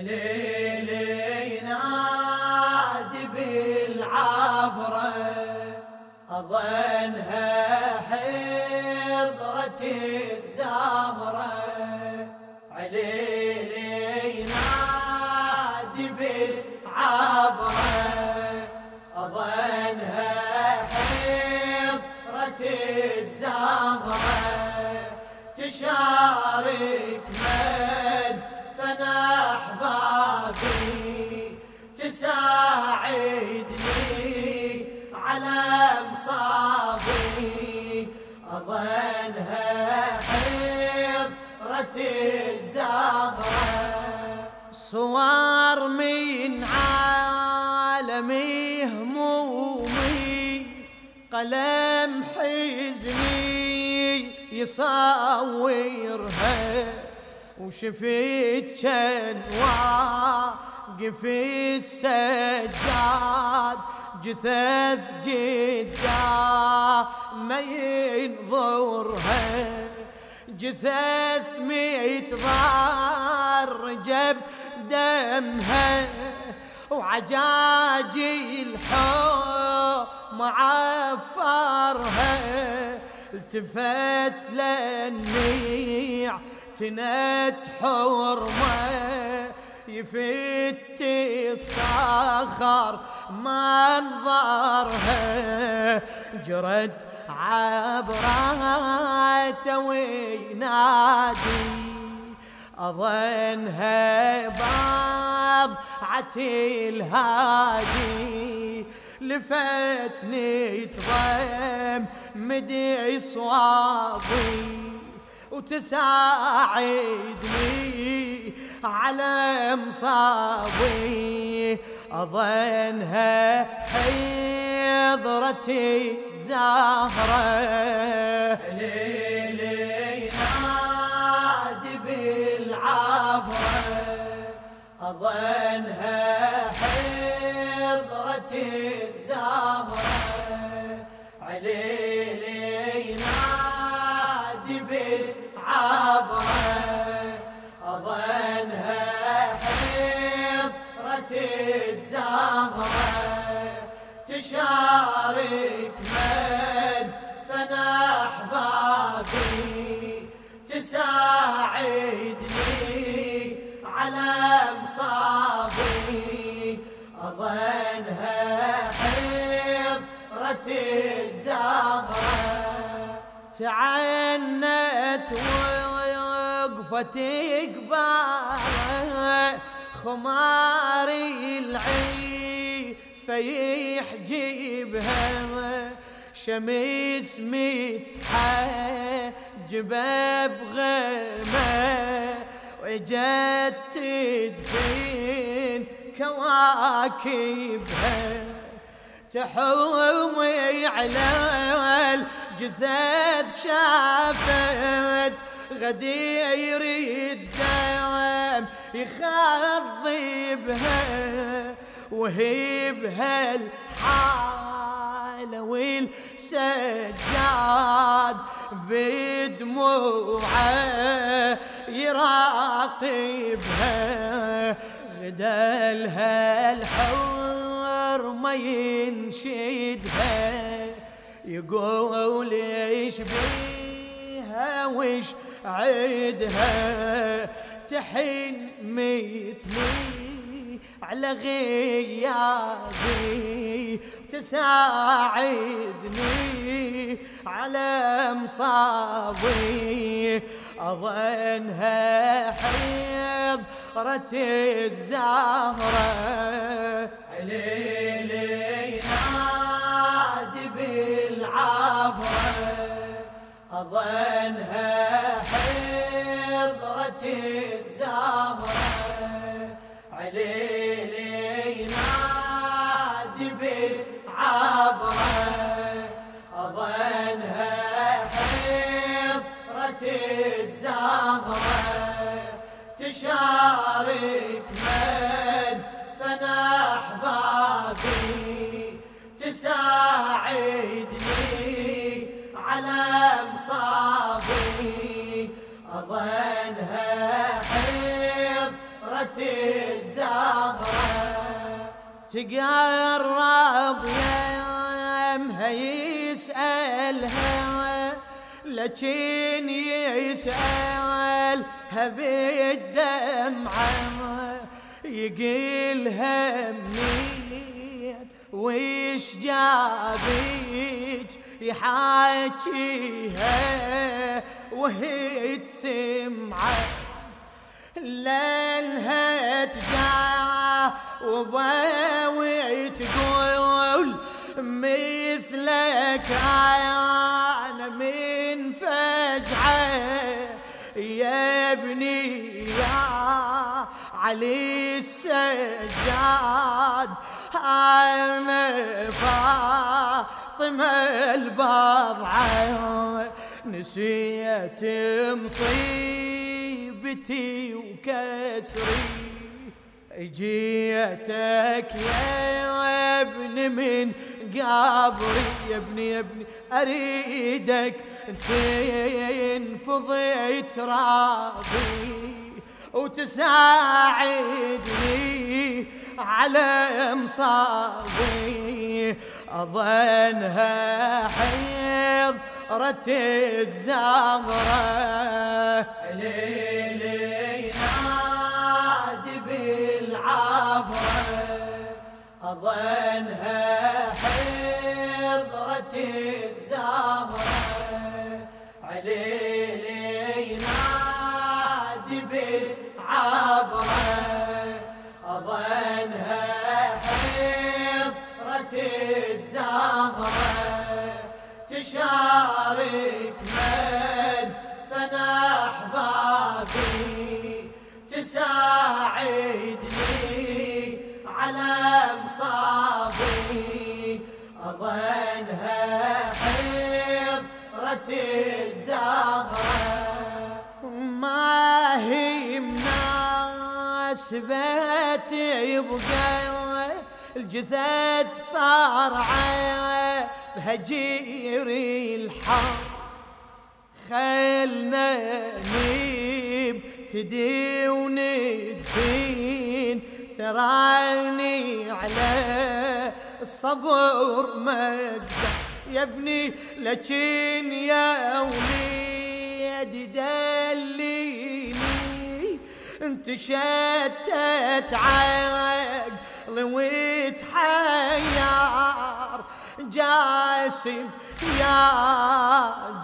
ليلي ينادي بالعبرة أظنها حضرة الزهرة عليلي ينادي بالعبرة أظنها حضرة الزهرة تشارك من مصابي أظنها حضرة الزهرة. صور من عالمي همومي قلم حزني يصورها. وشفيت كان واقف السجاد جثث جدا ما ينظرها جثث ميت ضار جب دمها. وعجاجي الحو معفرها التفت للنيع تنت حرمة. يفت الصخر منظرها جرد عبراته وينادي أظنها بضعة الهادي. لفتني تضم مدي صوابي وتساعدني على مصابي. أظنها حضرتي زهرة. ليلي نادي بالعبرة. أظنها حضرتي الزهرة عليلي نادي بالعبرة. أظنها حضرة تشارك من فنا أحبابي تساعدني على مصابي. أظنها حضرة الزهرة تعنت وقفتي قبال خماري العي فيحجبها شمس جباب غمى وجت تدفين كواكبها. تحومي على الجثث شافت غدير الدوام يخضي بها وهي بهالحالة والسجاد بدموعه يراقبها. غدا لها الحور ما ينشدها. يقول إيش بيها وش عيدها تحن مثلي. على غيابي تساعدني على مصابي. أظنها حضرة الزهرة. ليلي نادي بالعبرة أظنها حضرة الزهرة. عليلي نادي بالعبرة أظنها حضرة الزهرة تشارك من فنا أحبابي تساعدني على مصابي. أظنها تقرب يمها يسألها لكن يسألها بالدمعة. يقيلها منين؟ ويش جابك يحاكيها وهي تسمعه. لانها تجاوب وتقول مثلك أنا من فجعة. يا ابني يا علي السجاد أنا فاطمة البضعة. نسيت مصيبتي وكسري. جيتك يا ابن من قبري يا ابني يا ابني أريدك تنفض ترابي وتساعدني على مصابي. أظنها حيض رت الزهرة. أظنها حضرة الزهرة. عليلي نادي بالعبرة. أظنها حضرة الزهرة. تشارك مناسبة يبقى الجثث صار عيب بهجير الحار خلنا نيب تدي وندفين تراني على الصبر مقدر يا ابني لكن يا وليد دليني انت شتت عقلي وتحير جاسم يا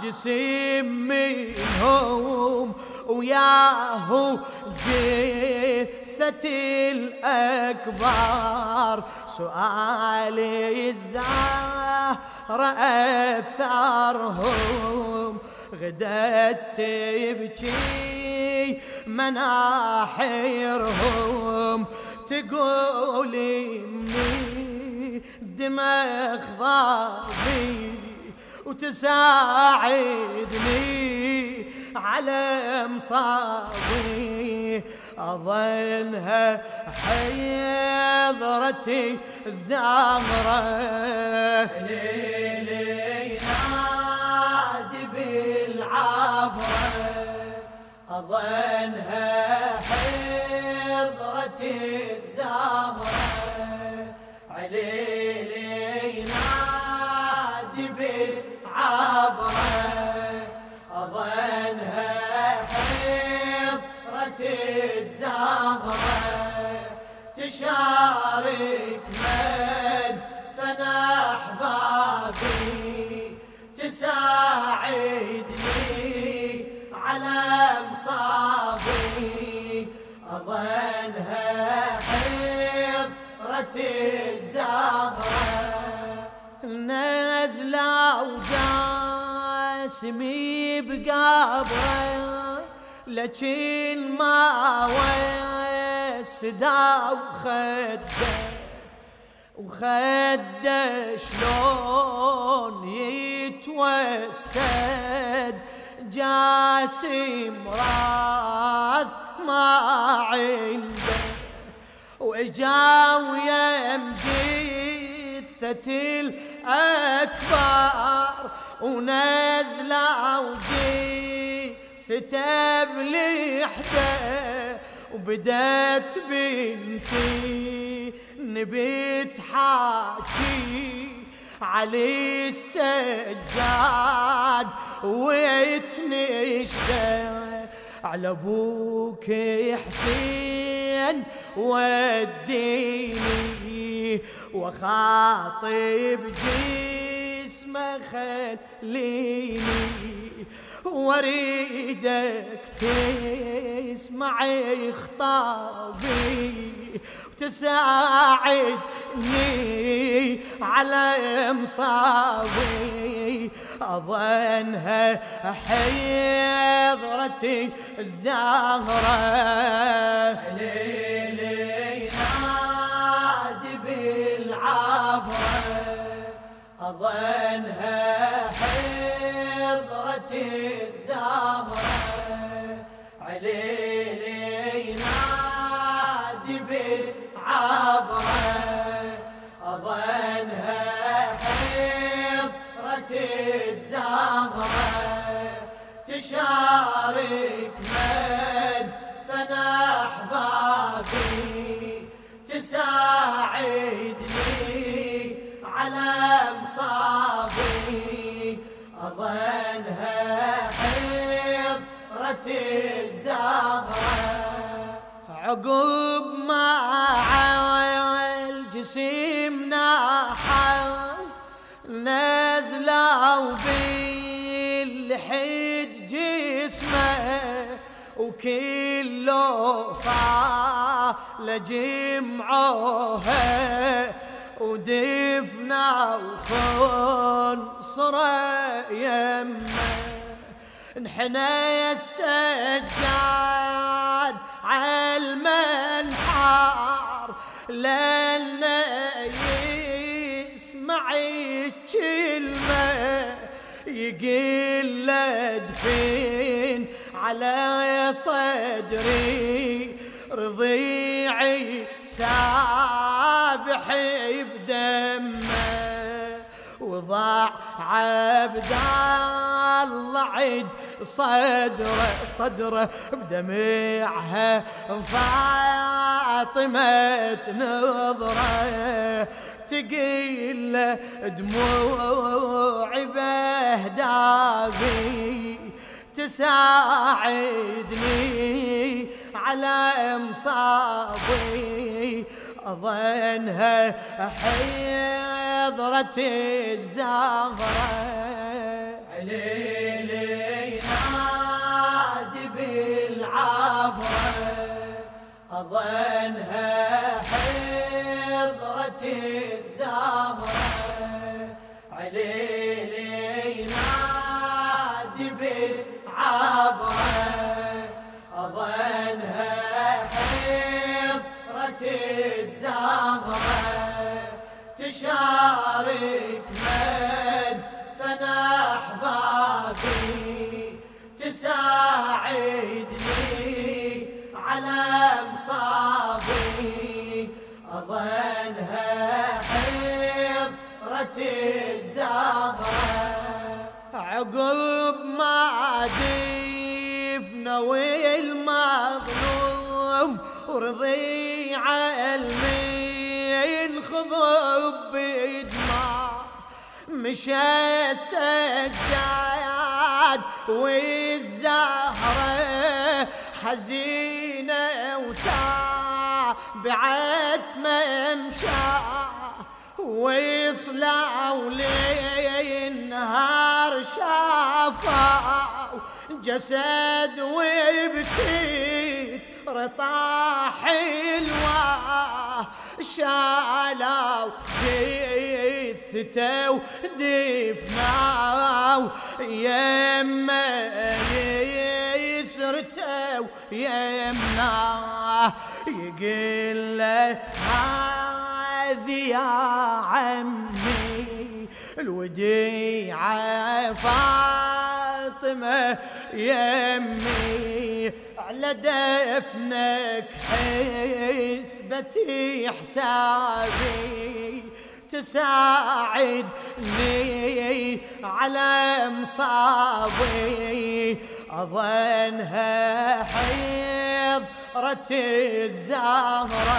جسم منهم وياهو جثة الأكبر سؤالي الزهرة أثرهم غدت تبكي مناحرهم تقولي مني دماغ ضابي وتساعدني على مصابي أظنها حيضرتي الزمرة ليلي أظنها حضرتي الزهرة. عليلي نادي بالعبرة أظنها حضرتي الزهرة. تشارك مد فنا احبابي تساعدني على مصابي أظنها حضرة الزهرة. نزلة وجاسمي بقبره لكن ما وسدا وخده. وخده شلون يتوسد؟ جاسم راس ما عنده. واجا ويم جثة الأكبر ونزل وجثته بلحدة وبدت بنتي نبيت حاكي علي السجاد ويتنشده على أبوك حسين وديني وخاطب جسمه خليني واريدك تسمعي خطابي وتساعدني على مصابي أظنها حيضرتي الزهرة. ليلي نادي بالعبرة. أظنها الزهرة عقب ما الجسيم ناحل نزلوا بالحد جسمه وكله صار لجمعوها ودفنا وخنصره يمه. انحنى السجاد عالمنحار. لنا يسمع الكلمة يقل دفين على صدري. رضيعي سابح بدمه وضاع عبد الله عيد صدره صدره بدمعها فاطمة نظرة تقيل دموعي بهدابي تساعدني على مصابي أظنها حضرة الزهرة. عليلي أظنها حضرة الزهرة. عليلي نادي بالعبرة. أظنها حضرة الزهرة. تشارك عقب ما دفنا والمظلوم ورضيع المين خضب بدماء مشى السجاد والزهرة حزينة وتابعت ممشى. ويصلوا للنهار شافوا جسد وبكيت رطاح حلوة. شالوا جثته ودفناه يمه يسرته يمناه يقول له يا عمي الوديعة فاطمة يمي. على دفنك حسبتي حسابي تساعدني على مصابي. أظنها حيض حضرة الزهرة.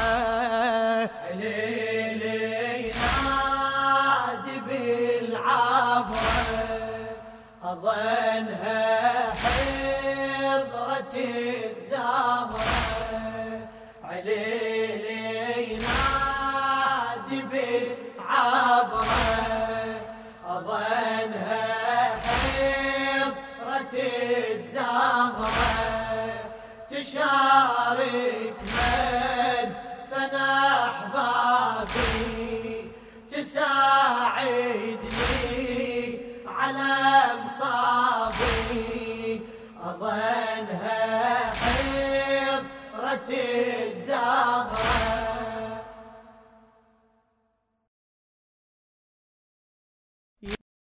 عليلي نادي بالعبرة. أظنها حضرة الزهرة. عليلي نادي بالعبرة. احبابي تساعدني على مصاب